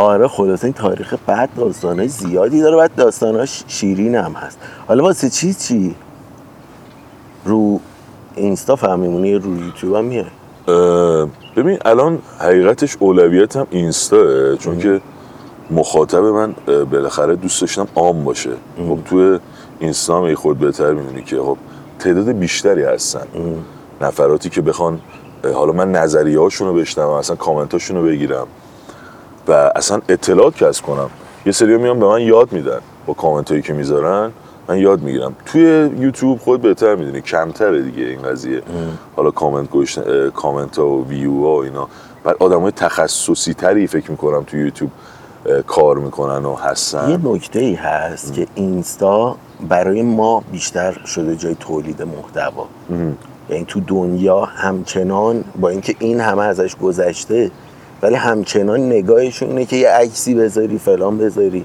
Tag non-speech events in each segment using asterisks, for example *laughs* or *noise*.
آره خلاصه این تاریخ بعد داستانهای زیادی داره بعد داستاناش شیرین هم هست. حالا واسه چی؟ چی؟ رو اینستا فهمیمونی؟ رو یوتیوب هم میای؟ اه، ببین الان حقیقتش اولویت هم اینستاه چون که مخاطب من بالاخره دوست داشتم عام باشه. خب توی اینستا هم خود بهتر می‌دونی که خب تعداد بیشتری هستن. نفراتی که بخوان حالا من نظریه هاشون رو بشنوم اصلا کامنت رو بگیرم. و اصلا اطلاعات کسب کنم. یه سری میان به من یاد میدن با کامنت هایی که می‌ذارن. من یاد می‌گیرم. توی یوتیوب خود بهتر می‌دونی. کمتره دیگه این قضیه. حالا کامنت گوشت کامنت ها و ویو ها و اینا. بعد آدم های تخصصی تری فکر می‌کنم توی یوتیوب کار می‌کنن و هستن. یه نکته ای هست که اینستا برای ما بیشتر شده جای تولید محتوا. یعنی تو دنیا همچنان با اینکه این همه ازش گذشته ولی همچنان نگاهشون اینه که یه عکسی بذاری فلان بذاری.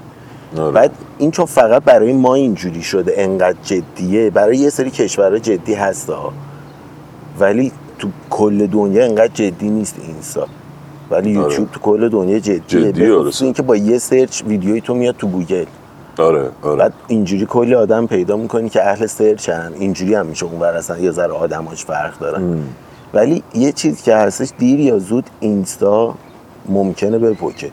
آره. بعد این چون فقط برای ما اینجوری شده انقدر جدیه برای یه سری کشورها جدی هست ها. ولی تو کل دنیا انقدر جدی نیست اینستا ولی یوتیوب تو کل دنیا جدیه. به آره. اینکه با یه search ویدیوی تو میاد تو گوگل. آره آره. بعد اینجوری کلی آدم پیدا می‌کنی که اهل search ن اینجوری هم میشه اون اصلا یه ذره آدماش فرق دارن ولی یه چیز که هستش دیر یا زود اینستا ممکنه بپکه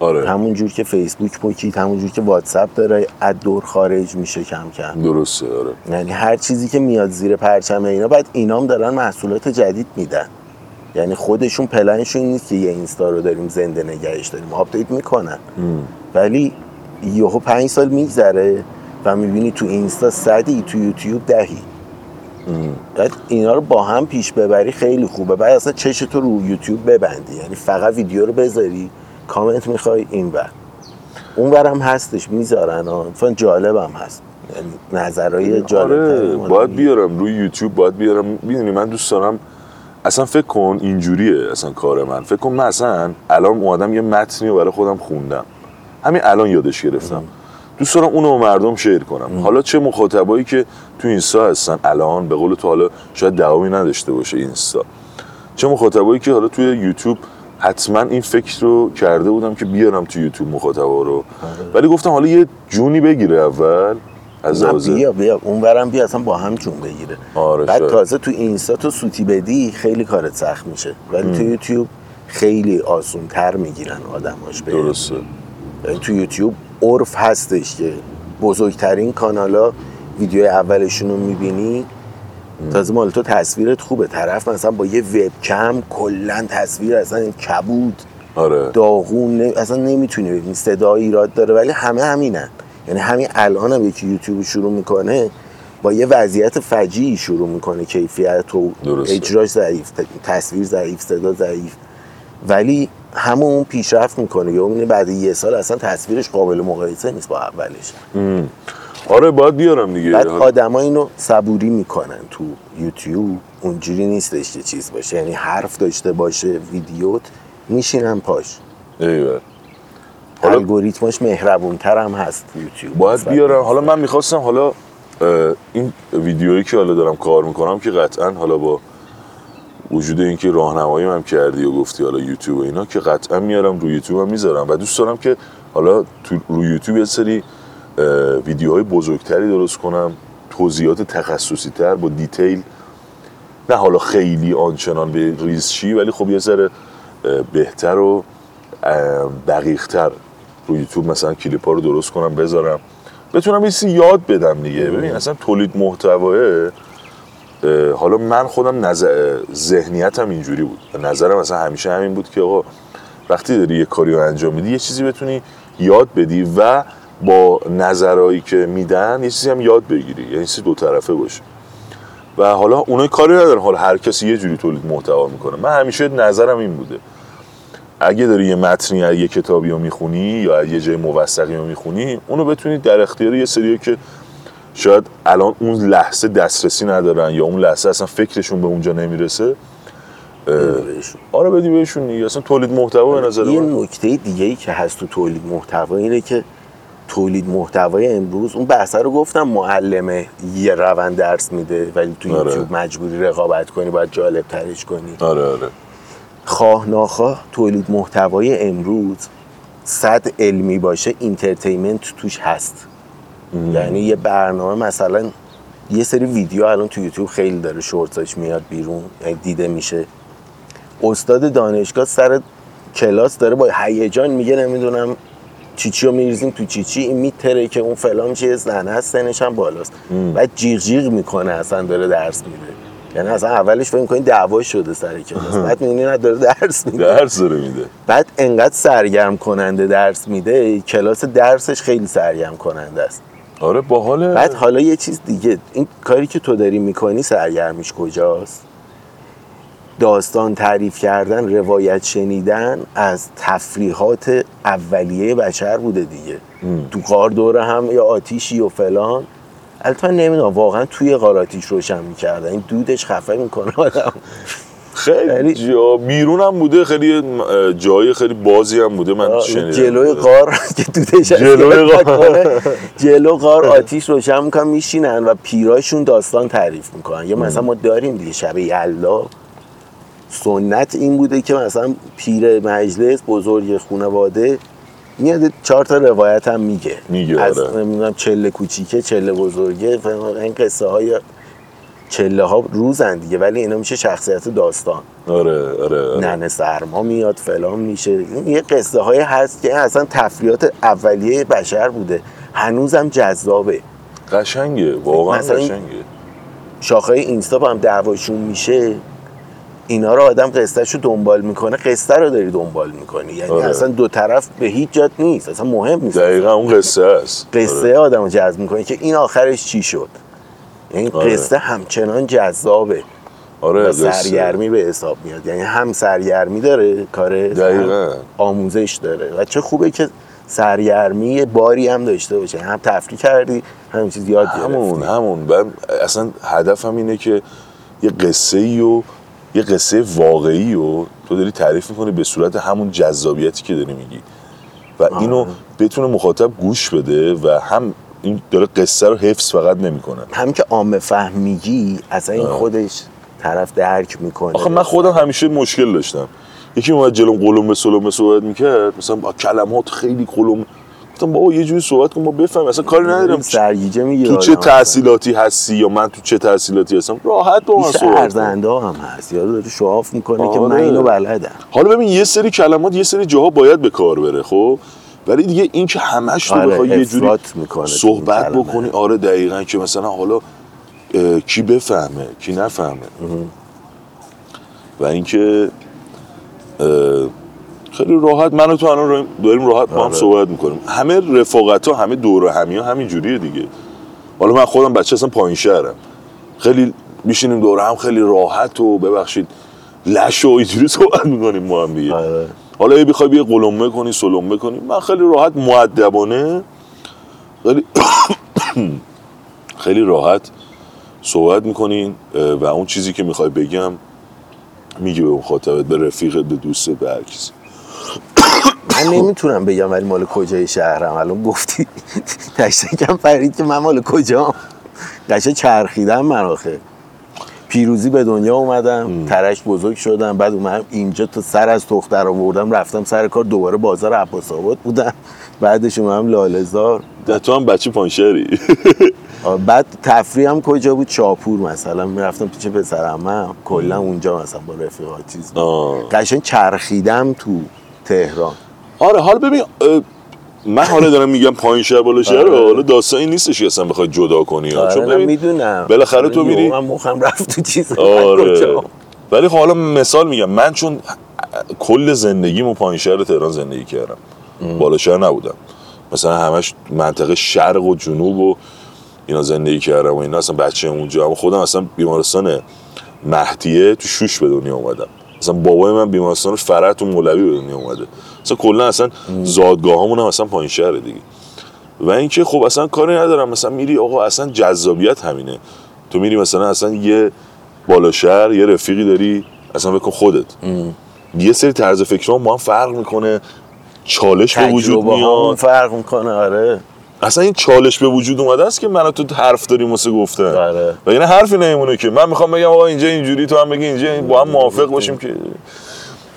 آره. همون جور که فیسبوک پکید همون جور که واتساپ داره از دور خارج میشه کم کم. درسته آره. یعنی هر چیزی که میاد زیر پرچم اینا بعد اینام دارن محصولات جدید میدن. یعنی خودشون پلنشون نیست که یه اینستا رو داریم زنده نگهش داریم update می‌کنن. ولی یهو پنج سال میگذره و می‌بینی تو اینستا صدی تو یوتیوب دهی. بعد اینا رو با هم پیش ببری خیلی خوبه. بعد اصلا چش تو رو یوتیوب ببندی. یعنی فقط ویدیو رو بذاری کامنت می‌خوای این بر اون برم هستش می‌ذارن. اتفاقاً جالبم هست. یعنی نظرهای جالب آره باید بیارم روی یوتیوب باید بیارم. می‌دونی من دوست دارم. اصلا فکر کن اینجوریه اصلا کار من. فکر کن من اصلا الان اومدم یه متنی رو برای خودم خوندم. همین الان یادش گرفتم. دوست دارم اونو مردم شیر کنم. حالا چه مخاطبایی که تو اینستا هستن الان به قول تو حالا شاید دوامی نداشته باشه اینستا. چه مخاطبایی که حالا توی یوتیوب حتما این فکر رو کرده بودم که بیارم تو یوتیوب مخاطبا رو. ولی گفتم حالا یه جونی بگیره اول از نه بیا بیا. اون برم بیا اصلا با هم جون بگیره. آره، بعد شاید. تازه تو اینستا تو سوتی بدی خیلی کارت سخت میشه. ولی تو یوتیوب خیلی آسون تر می‌گیرن آدماش به درسته. تو یوتیوب عرف هستش که بزرگترین کانالا ویدیو اولشون رو می‌بینی. تازه مال تو تصویرت خوبه. طرف مثلا با یه وبکم کلا تصویر اصلا کبود. آره. داغون اصلا نمی‌تونی ببینی. صدا ایراد داره ولی همه همینن. یعنی همین الان هم یکی یوتیوب شروع می‌کنه با یه وضعیت فجیعی شروع می‌کنه کیفیت و درسته. اجراش ضعیف تصویر ضعیف صدا ضعیف. ولی همون پیشرفت می‌کنه. یا اون بعد یه سال اصلا تصویرش قابل مقایسه نیست با اولش. آره باید بیارم دیگه. بعد آدما اینو صبوری می‌کنن تو یوتیوب. اونجوری نیستش که چیز باشه. یعنی حرف داشته باشه ویدیوت میشینن پاش. ایول. حالا الگوریتمش مهربونتر هم هست یوتیوب. باید بیارم. حالا من می‌خواستم حالا این ویدیویی که حالا دارم کار می‌کنم که قطعا حالا با وجود اینکه راهنمایی هم کردی و گفتی حالا یوتیوب و اینا که قطعا میارم روی یوتیوب هم می‌ذارم. و دوست دارم که حالا تو روی یوتیوب یه سری ویدیوهای بزرگتری درست کنم توضیحات تخصصی تر با دیتیل. نه حالا خیلی آنچنان به ریزشی ولی خب یه ذره بهتر و دقیق تر روی یوتیوب مثلا کلیپ ها رو درست کنم بذارم. بتونم یه یاد بدم دیگه. ببین اصلا تولید محتواه اه، حالا من خودم نظر ذهنیتم اینجوری بود. نظرم مثلا همیشه همین بود که آقا وقتی داری یه کاری رو انجام میدی یه چیزی بتونی یاد بدی و با نظرهایی که میدن یه چیزی هم یاد بگیری. یعنی چیزی دو طرفه باشه. و حالا اونای کاری ندارن. حالا هر کسی یه جوری تولید محتوا می‌کنه. من همیشه نظرم این بوده. اگه داری یه متنی از یه کتابی رو می‌خونی یا از یه جای موثقی رو می‌خونی اونو بتونی در اختیار یه سری که شاید الان اون لحظه دسترسی ندارن یا اون لحظه اصلا فکرشون به اونجا نمی‌رسه. آره بدی بهشون دیگه. اصلا تولید محتوا به نظر یه نکته دیگه ای که هست تو تولید محتوا اینه که تولید محتوای امروز اون بحث رو گفتم معلمه یه روند درس میده ولی تو آره. یوتیوب مجبوری رقابت کنی باید جالب ترش کنی. آره آره. خواه ناخواه تولید محتوای امروز صد علمی باشه entertainment توش هست. یعنی یه برنامه مثلا یه سری ویدیو الان تو یوتیوب خیلی داره شورتاش میاد بیرون یعنی دیده میشه. استاد دانشگاه سر کلاس داره با هیجان میگه نمی‌دونم چیچی رو میریزیم تو چیچی این میتره که اون فلان چیه زنه هست سنش هم بالاست. بعد جیغ جیغ می‌کنه اصلا داره درس میده. یعنی اصلا اولش فکر می‌کنی دعوا شده سر کلاس بعد می‌بینی نه داره درس میده. درس داره میده. بعد انقدر سرگرم کننده درس میده کلاس درسش خیلی سرگرم کننده است. آره باحاله بعد حالا یه چیز دیگه این کاری که تو داری می‌کنی سرگرمیش کجاست؟ داستان تعریف کردن روایت شنیدن از تفریحات اولیه بشر بوده دیگه. تو غار دوره هم یا آتیشی و فلان. البته من نمی‌دونم واقعا توی غار آتیش روشن می‌کردن. این دودش خفه می‌کنه آدم. خیلی خیلی- جا بیرون هم بوده خیلی جای خیلی بازی هم بوده من شنیدم جلوی غار *laughs* که دودش جلوی. نکنه، *laughs* جلو غار آتیش روشن می‌کنن میشینن و پیراشون داستان تعریف می‌کنن یا مثلا ما داریم دیگه شب یلدا سنت این بوده که مثلا پیر مجلس بزرگ خانواده میاد چهار تا روایت هم میگه میگه، از آره. نمی‌دونم چله کوچیکه چله بزرگه. این قصه های چله ها روزن دیگه ولی اینا میشه شخصیت داستان. آره آره, آره. ننه سرما میاد فلان میشه. یه قصه های هست که اصلا تفریات اولیه بشر بوده. هنوزم جذابه. قشنگه واقعا قشنگه. شاخه اینستا با هم دعواشون میشه اینا رو آدم قصهش رو دنبال می‌کنه قصه رو داری دنبال می‌کنی. یعنی آره. اصلا دو طرف به هیچ جات نیست اصلا مهم نیست. دقیقا اون قصه است. قصه آره. آدم جذب می‌کنه که این آخرش چی شد. یعنی آره. قصه همچنان جذابه. آره و. سرگرمی به حساب میاد. یعنی هم سرگرمی داره کار دقیقاً. آموزش داره. و چه خوبه که سرگرمی باری هم داشته باشه. هم تفریح کردی هم چیز یاد همون گرفتی. همون من اصلا هدفم اینه که یه قصه ای و یه قصه واقعی و تو داری تعریف می‌کنی به صورت همون جذابیتی که داری میگی. و اینو بتونه مخاطب گوش بده و هم این داره قصه رو حفظ فقط نمی‌کنه. هم که عامه فهم میگی اصلا این خودش طرف درک می‌کنه. آخه من خودم همیشه مشکل داشتم. یکی اومد جلوم قلم به سلم صحبت می‌کرد. مثلا با کلمات خیلی قلم گفتم بابا یه جوری صحبت کن ما بفهم اصلا کاری ندارم. سرگیجه می‌گیره تو چه. تحصیلاتی هستی یا من تو چه تحصیلاتی هستم؟ راحت با من صحبت. ارزنده هم هست. یارو داره شعاف می‌کنه که آره. من اینو بلدم. حالا ببین یه سری کلمات یه سری جاها باید به کار بره خب؟ ولی دیگه این که همش تو آره، بخوای یه جوری می‌کنه صحبت. بکنی آره دقیقا که مثلا حالا کی بفهمه کی نفهمه و اینکه خیلی راحت من و تو الان داریم راحت با هم آره. صحبت می‌کنیم همه رفاقت ها همه دور همی ها همین جوریه دیگه حالا من خودم بچه اصلا پایین شهرم خیلی میشینیم دور هم خیلی راحت و ببخشید لش و اینجوری *laughs* صحبت می‌کنیم ما هم دیگه آره. حالا یه بخوای یه قلمه کنی سلمه کنی من خیلی راحت معدبانه خیلی *coughs* خیلی راحت صحبت می‌کنین و اون چیزی که می‌خوای بگم میگی به مخاطبت به رفیقت به دوستت به هر کسی. *coughs* من نمی‌تونم بگم ولی مال کجای شهرم. الان گفتی *laughs* تشتکم فرید که من مال کجام. قشنگ چرخیدم من آخه. پیروزی به دنیا اومدم ترش بزرگ شدم بعد اومدم اینجا تا سر از دختر آوردم رفتم سر کار دوباره بازار عباس آباد بودم. بعدش اومدم لالزار ده تو هم بچه پانشری. *laughs* بعد تفریح هم کجا بود؟ شاپور مثلا. می‌رفتم پیش پسرمم کلا اونجا مثلا با رفیقات چیز آه. قشنگ چرخیدم تو تهران. آره حالا ببین من حالا دارم میگم پایین شهر بالا شهر آره. حالا داستانی نیستش که اصلا بخوای جدا کنی ها. چون آره ببین می‌دونم. بالاخره تو میری من مخم رفت تو چیز. *laughs* آره. ولی خب حالا مثال میگم من چون کل زندگیمو پایین شهر تهران زندگی کردم. بالا شهر نبودم. مثلا همش منطقه شرق و جنوب و اینا زندگی کردم و اینا. اصلا بچه اونجا اما خودم اصلا بیمارستان مهدیه تو شوش به دنیا اومدم. اصلا بابای من بیمارستان فرح و مولوی به دنیا اومده. اصلا کلا اصلا زادگاهامون هم اصلا پایین شهره دیگه. و اینکه خب اصلا کاری ندارم. مثلا میری آقا اصلا جذابیت همینه. تو میری مثلا اصلا یه بالا شهر یه رفیقی داری اصلا بکن خودت. یه سری طرز فکر ما هم فرق می‌کنه. چالش به وجود میاد. فرق می‌کنه آره. اصلا این چالش به وجود اومده است که من تو حرف داریم واسه گفتن. آره. و یعنی حرفی نمیمونه که. من می‌خوام بگم آقا اینجا اینجوری تو هم بگی اینجا با هم موافق باشیم که.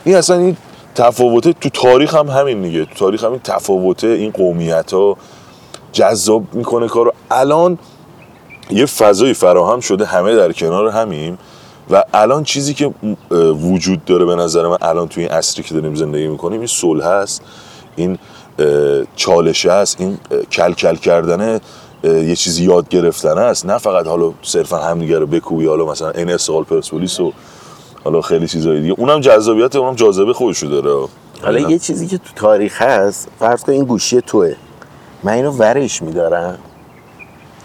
این اصلا این تفاوته تو تاریخ هم همین دیگه. تو تاریخ همین تفاوته این قومیت ها جذاب می‌کنه کارو. الان یه فضایی فراهم شده همه در کنار همیم. و الان چیزی که وجود داره به نظر من الان توی این عصری که داریم زندگی می‌کنیم این صلح هست. این چالشه هست این کل کل کردن یه چیزی یاد گرفتن است. نه فقط حالا صرفا همدیگه رو بکوبی حالا مثلا این استقلال پرسپولیس و حالا خیلی چیزای دیگه. اونم جذابیت اونم جاذبه خودشو داره. حالا یه چیزی که تو تاریخ هست فرض کن این گوشی توه. من اینو ورش میدارم.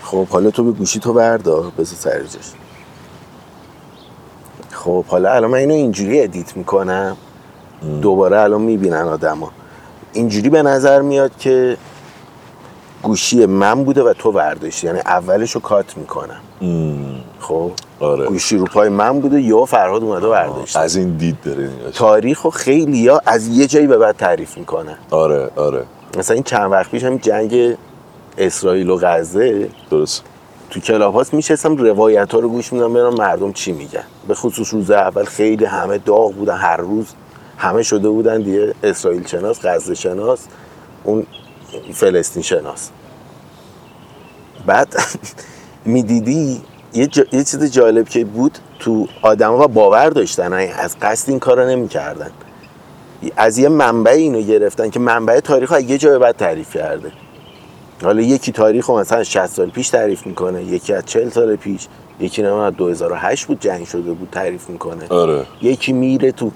خب حالا تو به گوشی تو بردار بذار سر جاش. خب حالا الان من اینو اینجوری ادیت می‌کنم. دوباره الان می‌بینن آدما. اینجوری به نظر میاد که گوشی من بوده و تو برداشتی. یعنی اولش رو کات می‌کنم. خب؟ آره. گوشی رو پای من بوده یا فرهاد اومده و برداشته. از این دید داره. تاریخ و خیلی ها از یه جایی به بعد تعریف می‌کنن آره آره. مثلا این چند وقت پیش هم جنگ اسرائیل و غزه درست. تو کلاب هاست میشستم روایت ها رو گوش میدم ببینم مردم چی میگن. به خصوص روز اول خیلی همه داغ بودن هر روز همه شده بودن دیگه اسرائیل شناس غزه شناس اون فلسطین شناس. بعد *laughs* می‌دیدی یه, جا- یه چیز جالب که بود تو آدما باور داشتن از قصد این کارو نمی‌کردن. از یه منبع اینو گرفتن که منبع تاریخ یه جای بعد تعریف کرده. حالا یکی تاریخ رو مثلا 60 سال پیش تعریف می‌کنه یکی از 40 سال پیش یکی نه از 2008 بود جنگ شده بود تعریف می‌کنه. آره. یکی میره تو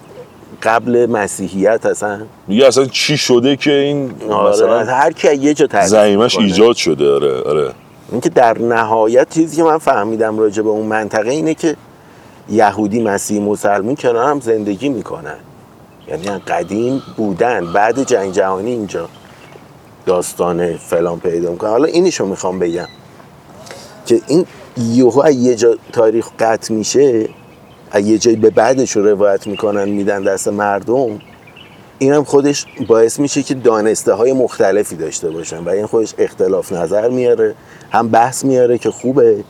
قبل مسیحیت اصلا. میگه اصلا چی شده که این آره مثلا هر کی یه جا زعیمش. ایجاد شده آره آره. اینکه در نهایت چیزی که من فهمیدم راجع به اون منطقه اینه که یهودی مسیح مسلمون کنار هم زندگی می‌کنن. یعنی قدیم بودن بعد جنگ جهانی اینجا داستان فلان پیدا می‌کنه. حالا اینشو می‌خوام بگم که این یهو یه جا تاریخ قطع میشه یه جایی به بعدش رو روایت می‌کنن میدن دست مردم این هم خودش باعث میشه که دانسته های مختلفی داشته باشن و این خودش اختلاف نظر میاره هم بحث میاره که خوبه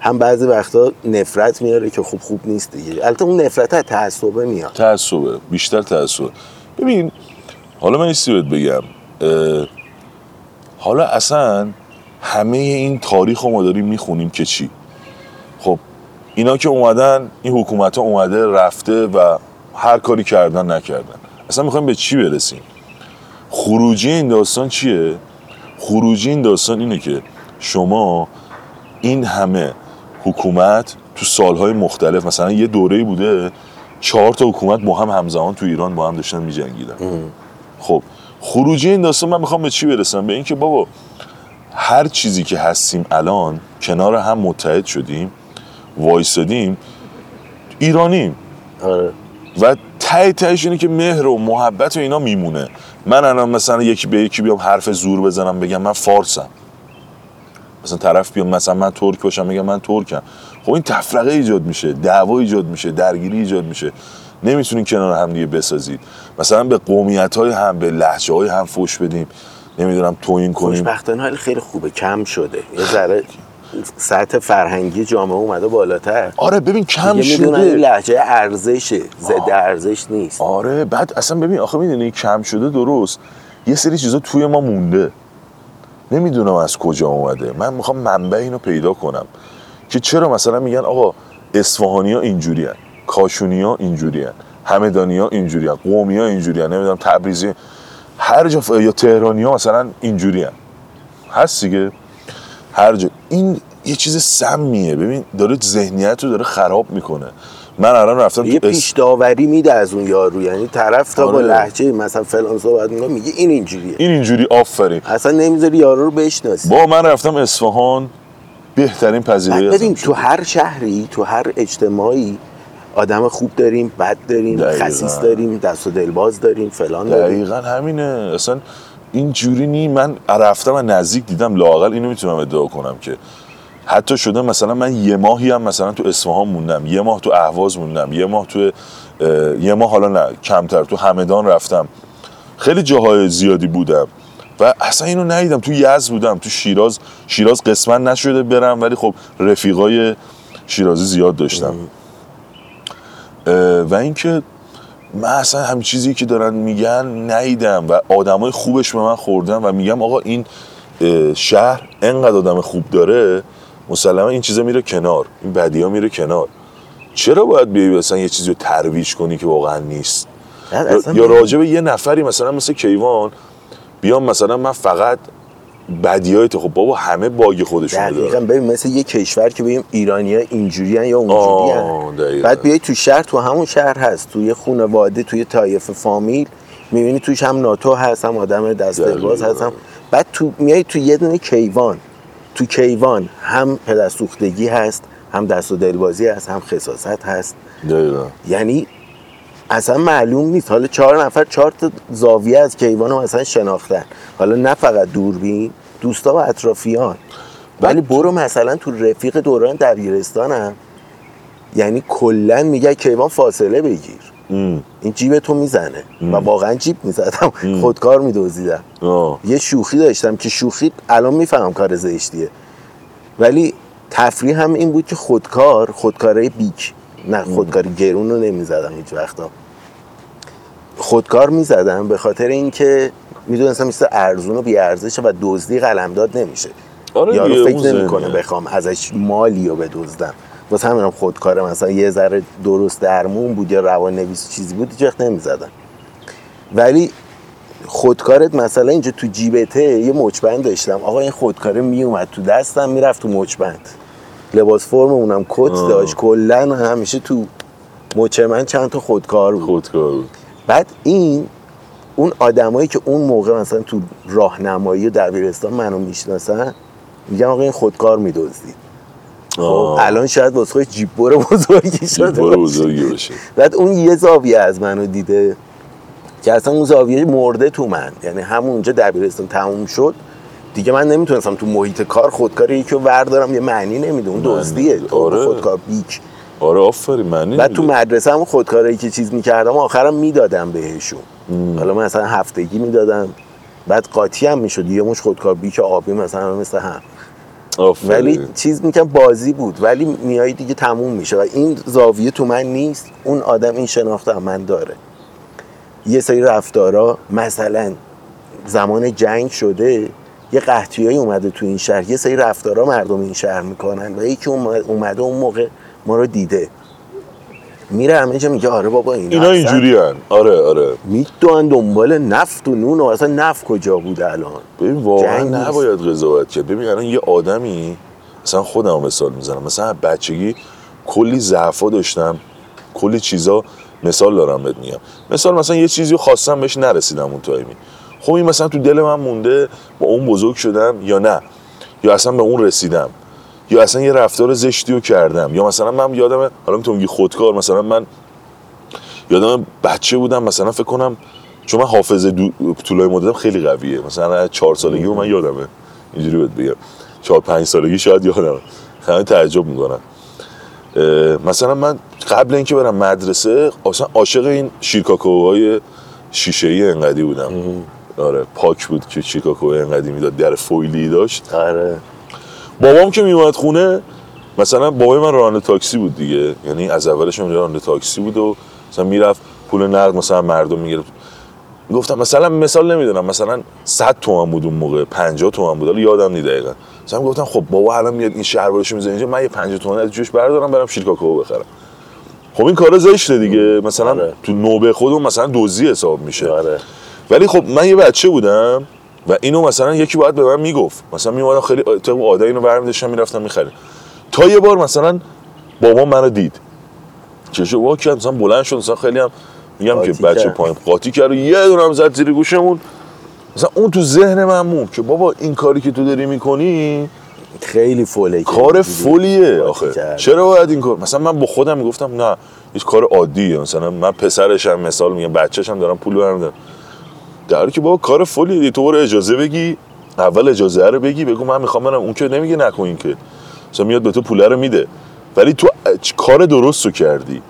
هم بعضی وقتا نفرت میاره که خوب خوب نیست دیگه. البته اون نفرت از تعصبه میاد. تعصبه بیشتر تعصبه ببین حالا من ایستی بهت بگم. حالا اصلا همه این تاریخ رو ما داریم می‌خونیم که چی؟ خب اینا که اومدن این حکومت ها اومده رفته و هر کاری کردن نکردن. اصلا می‌خوایم به چی برسیم؟ خروجی این داستان چیه؟ خروجی این داستان اینه که شما این همه حکومت تو سالهای مختلف مثلا یه دوره بوده چهار تا حکومت با هم همزمان تو ایران با هم داشتن میجنگیدن. خب خروجی این داستان من می‌خوام به چی برسم؟ به اینکه بابا هر چیزی که هستیم الان کنار هم متحد شدیم. وایسادیم ایرانیم. آره. و ته تهش اینه که مهر و محبت و اینا میمونه. من الان مثلا یکی به یکی بیام حرف زور بزنم بگم من فارسم. مثلا طرف بیام مثلا من ترک باشم بگم من ترکم. خب این تفرقه ایجاد میشه دعوا ایجاد میشه درگیری ایجاد میشه. نمی‌تونین کنار هم دیگه بسازید. مثلا به قومیت های هم به لحجه های هم فوش بدیم. نمی‌دونم توهین کنیم. خوشبختانه حال خیلی خوبه کم شده. یه ذره سطح فرهنگی جامعه اومده بالاتر آره ببین کم شده لحجه ارزشه ضد ارزش نیست آره بعد اصلا ببین آخه می‌دونی کم شده درست یه سری چیزا توی ما مونده نمی‌دونم از کجا اومده من می‌خوام منبع اینو پیدا کنم که چرا مثلا میگن آقا اصفهانی ها اینجوری هن. کاشونی ها اینجوری هن. همدانی ها اینجوری هن. قومی ها اینجوری هن. نمی‌دونم تبریزی هر جا ف... یا تهرانی ها مثلا اینجوری هن. هست دیگه هر جا این یه چیز سمیه. ببین داره ذهنیت رو داره خراب می‌کنه. من الان رفتم یه پیش داوری میده از اون یارو. یعنی طرف تا با آره. لحجه مثلا فلان صحبت می‌کنه میگه این اینجوریه. این اینجوری آفرین. اصلا نمی‌ذاری یارو رو بشناسی. با من رفتم اصفهان بهترین پذیرایی ببین. تو هر شهری تو هر اجتماعی آدم خوب داریم بد داریم دقیقاً. خسیس داریم دست و دلباز داریم فلان داریم. دقیقا همینه. اصلا این جوری نی من رفتم و نزدیک دیدم لاقل اینو می‌تونم ادعا کنم که حتی شده مثلا من یه ماهی هم مثلا تو اصفهان موندم یه ماه تو اهواز موندم یه ماه تو یه ماه حالا نه کمتر تو همدان رفتم. خیلی جاهای زیادی بودم و اصلا اینو ندیدم. تو یزد بودم تو شیراز شیراز قسمت نشده برم ولی خب رفیقای شیرازی زیاد داشتم. و اینکه من اصلا همین چیزی که دارن میگن نیدم و آدمای خوبش به من خوردن و میگم آقا این شهر انقدر آدم خوب داره مسلما این چیزا میره کنار این بدی ها میره کنار. چرا باید بیای مثلا یه چیزی رو ترویج کنی که واقعا نیست؟ یا راجع به یه نفری مثلا مثل کیوان بیام مثلا من فقط بدیای تو خب بابا همه باگ خودشون دقیقا دارن. ببین مثل یه کشور که بگیم ایرانی ها اینجوری یا اونجوری آه، دقیقاً. بعد بیای تو شهر تو همون شهر هست. توی خانواده توی طایف فامیل می‌بینی توش هم ناتو هست هم آدم دست باز دقیقاً. هست هم بعد تو میای تو یه دونه کیوان. تو کیوان هم پدرسوختگی هست هم دست و دلبازی هست هم خصاصت هست. دقیقا. یعنی اصلا معلوم نیست. حالا چهار نفر چهار تا زاویه از کیوان رو مثلا شناختن. حالا نه فقط دوربین دوستا و اطرافیان. ولی برو مثلا تو رفیق دوران دبیرستان هم یعنی کلا میگه کیوان فاصله بگیر. ام. این جیب تو می‌زنه. و واقعا جیب می‌زدم *laughs* خودکار میدوزیدم. یه شوخی داشتم که شوخی الان می‌فهمم کار زشتیه. ولی تفریح هم این بود که خودکار خودکاره بیک. نه خودکار گرون رو نمی‌زدم هیچ وقتا. خودکار می‌زدم به خاطر اینکه می‌دونستم مثل ارزون و بیارزشه و دزدی قلمداد نمیشه. آره یارو فکر نمی‌کنه. بخوام ازش مالی رو بدزدم. واسه همینم خودکار مثلا یه ذره درست درمون بود یا روان نویس چیزی بود هیچ وقت نمی‌زدم. ولی خودکارت مثلا اینجا تو جیبته یه مچبند داشتم. آقا این خودکاره میومد تو دستم می‌رفت تو مچبند. لباس فرم اونم کت. داشت. کلا همیشه تو مچ من چند تا خودکار بود. خودکار بود. بعد این اون آدمایی که اون موقع مثلا تو راهنمایی و دبیرستان منو می‌شناسن میگن آقا این خودکار میدزدید. خب. الان شاید واسه خودش جیب بر بزرگی شده باشه. بزرگی باشه. بعد اون یه زاویه از منو دیده که اصلا اون زاویه مرده تو من. یعنی همونجا دبیرستان تموم شد. دیگه من نمی‌تونستم تو محیط کار خودکار یکی رو وردارم یه معنی نمیده اون دزدیه. تو آره. خودکار بیک آره آفرین معنی بعد تو. مدرسه هم خودکارایی که چیز می‌کردم آخرم می‌دادم بهشون. حالا مثلا هفتگی می‌دادم. بعد قاطی هم می‌شد یه مش خودکار بیک آبی مثلا مثل هم. آفرین. ولی چیز می‌کنم بازی بود. ولی میای دیگه تموم میشه. و این زاویه تو من نیست. اون آدم این شناخت هم من داره. یه سری رفتارا مثلا زمان جنگ شده. یه قحطیایی اومده تو این شهر یه سری رفتارا مردم این شهر می‌کنن و یکی اومد- اومده اون موقع ما رو دیده. میره همه جا میگه آره بابا اینا, اینا اینجوری هن. آره آره. میدوان دنبال نفت و نون و اصلا نفت کجا بود الان؟ ببین واقعا. نباید قضاوت کرد. ببین الان یه آدمی مثلا خودم مثال می‌زنم. مثلا بچگی کلی ضعفا داشتم کلی چیزا مثال دارم بهت میگم. مثال مثلا یه چیزی خواستم بهش نرسیدم اون تایمی. خب این مثلا تو دل من مونده با اون بزرگ شدم یا نه؟ یا اصلا به اون رسیدم؟ یا اصلا یه رفتار زشتی رو کردم؟ یا مثلا من یادم حالا تو میگی خودکار مثلا من یادم بچه بودم مثلا فکر کنم چون من حافظه دو... طولای مدتم خیلی قویه. مثلا چهار سالگی رو من یادمه. اینجوری بهت بگم. چهار پنج سالگی شاید یادمه. همه تعجب می‌کنن. مثلا من قبل اینکه برم مدرسه اصلا عاشق این شیرکاکوهای شیشه ای انقدی بودم. آره پاک بود که شیرکاکو انقدی می‌داد در فویلی داشت. آره. بابام که میومد خونه مثلا بابای من راننده تاکسی بود دیگه. یعنی از اولش هم راننده تاکسی بود و مثلا می‌رفت پول نقد مثلا مردم می‌گرفت. گفتم مثلا مثال نمی‌دونم مثلا 100 تومن بود اون موقع 50 تومن بود حالا یادم نی دقیقا. مثلا گفتم خب بابا الان میاد این شهربارشو می‌زنه اینجا من یه 50 تومن از جوش بردارم برم شیرکاکائو بخرم. خب این کارا زشته دیگه. مثلا آره. تو نوبه خودمون مثلا دزدی حساب میشه. آره. ولی خب من یه بچه بودم و اینو مثلا یکی باید به من می‌گفت. مثلا میومدم خیلی طبق عاده اینو برمی داشتم می‌رفتم می‌خریم تا یه بار مثلا بابا منو دید. چشو وا کرد مثلا بلند شد مثلا خیلی هم میگم که بچه. پایین. قاطی کرد و یه دونم زد زیر گوشمون. مثلا اون تو ذهن من موند که بابا این کاری که تو داری می‌کنی خیلی فوله کار فولیه آخه. چرا باید این کار؟ مثلا من با خودم می‌گفتم نه هیچ کار عادیه. مثلا من پسرشم مثال میگم بچه‌شم دارم پول برمیدارم. در که بابا کار فولیه تو برو اجازه بگی اول اجازه رو بگی بگو من می‌خوام برم. اون که نمیگه نکن که. مثلا میاد به تو پول رو میده. ولی تو کار درست رو کردی.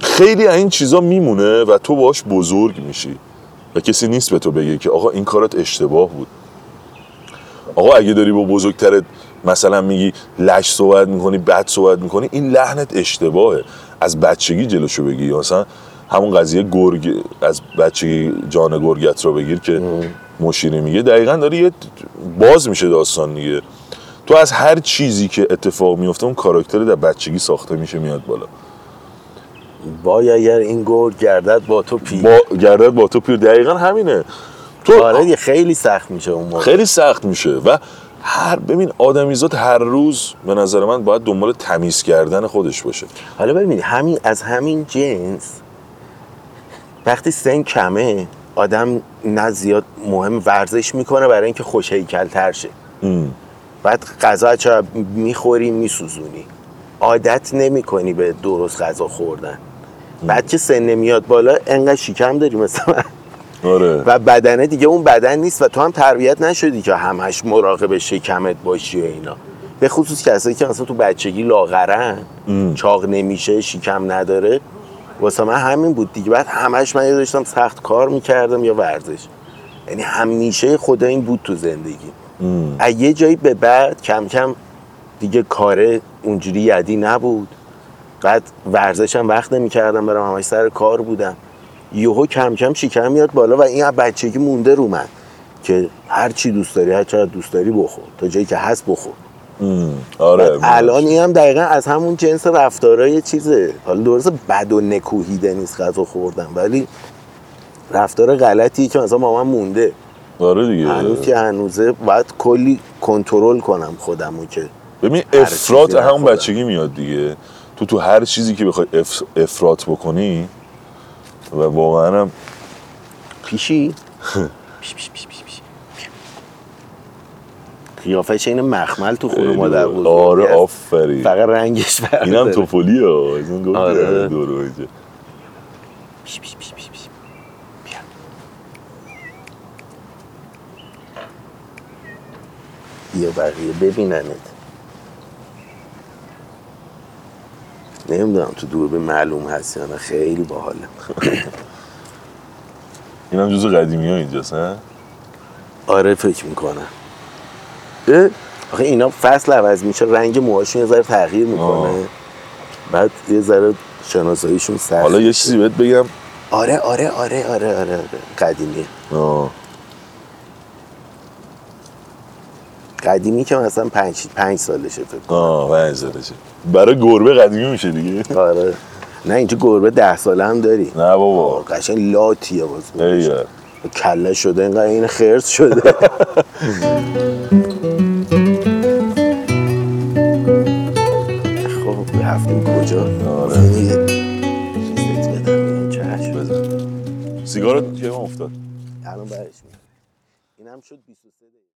خیلی این چیزا میمونه و تو باش بزرگ میشی. و کسی نیست به تو بگه که آقا این کارت اشتباه بود. آقا اگه داری با بزرگترت مثلا میگی لش صحبت می‌کنی بد صحبت می‌کنی این لحنت اشتباهه. از بچگی جلوشو بگی. مثلا همون قضیه گرگ از بچگی جان گرگت رو بگیر که مشیری میگه. دقیقا داره یه باز میشه داستان دیگه. تو از هر چیزی که اتفاق میفته اون کاراکتر در بچگی ساخته میشه میاد بالا. وای اگر این گرگ گردد با تو پی با گردد با تو پیر. دقیقا همینه. تو آره خیلی سخت میشه اون موقع. خیلی سخت میشه و هر ببین آدمیزاد هر روز به نظر من باید دنبال تمیز کردن خودش باشه. حالا ببینید همین از همین جنس وقتی سن کمه آدم نه زیاد مهم ورزش می‌کنه برای اینکه خوش هیکل تر شه بعد غذا چرا می‌خوری میسوزونی. عادت نمی‌کنی به درست غذا خوردن. بعد که سن میاد بالا انقدر شکم داری مثلا. آره. و بدنه دیگه اون بدن نیست و تو هم تربیت نشدی که همش مراقب شکمت باشی و اینا. به خصوص کسایی که مثلا تو بچگی لاغرن. چاق نمیشه شکم نداره. واسه من همین بود دیگه. بعد همش من داشتم سخت کار می‌کردم یا ورزش. یعنی همیشه خدا این بود تو زندگی. از یه جایی به بعد کم کم دیگه کاره اونجوری یدی نبود. بعد ورزشم وقت نمی‌کردم برم همش سر کار بودم. یهو کم کم شکم میاد بالا و این بچگی مونده رو من که هر چی دوست داری هر چقدر دوست داری بخور. تا جایی که هست بخور. آره الان این هم دقیقا از همون جنس رفتارای چیزه. حالا درسته بد و نکوهیده نیست غذا خوردن ولی رفتار غلطی که مثلا با من مونده. آره دیگه. هنوز که هنوزه باید کلی کنترل کنم خودمو که ببین افراط همون. بچگی میاد دیگه. تو تو هر چیزی که بخوای اف... افراط بکنی و واقعا هم پیشی *laughs* پیش پیش پیش پیش پیش. قیافش این مخمل تو خونه مادر بزرگی آره. آفرین فقط رنگش فرق اینم داره. توپولی ها از اون گفت آره. دور و اینجا. پیش پیش پیش پیش پیش. بیا. بیا بقیه ببیننت نمی‌دونم تو دوربین معلوم هست یا نه خیلی باحاله اینم جزو قدیمی ها اینجاست نه آره فکر می‌کنم آخه اینا فصل عوض میشه رنگ موهاشون یه ذره تغییر می‌کنه. آه. بعد یه ذره شناساییشون سخت حالا یه. چیزی بهت بگم. آره آره آره آره آره, آره. قدیمی. آه. قدیمی که مثلا پنج, پنج سالشه فکر کنم. آه پنج سالشه. برای گربه قدیمی میشه دیگه. آره. نه اینجا گربه ده ساله هم داری. نه بابا. قشنگ لاتیه باز. کله شده اینقدر این خرس شده. *laughs* سیگارت من افتاد. الان برش میاد اینم شد 23 دقیقه.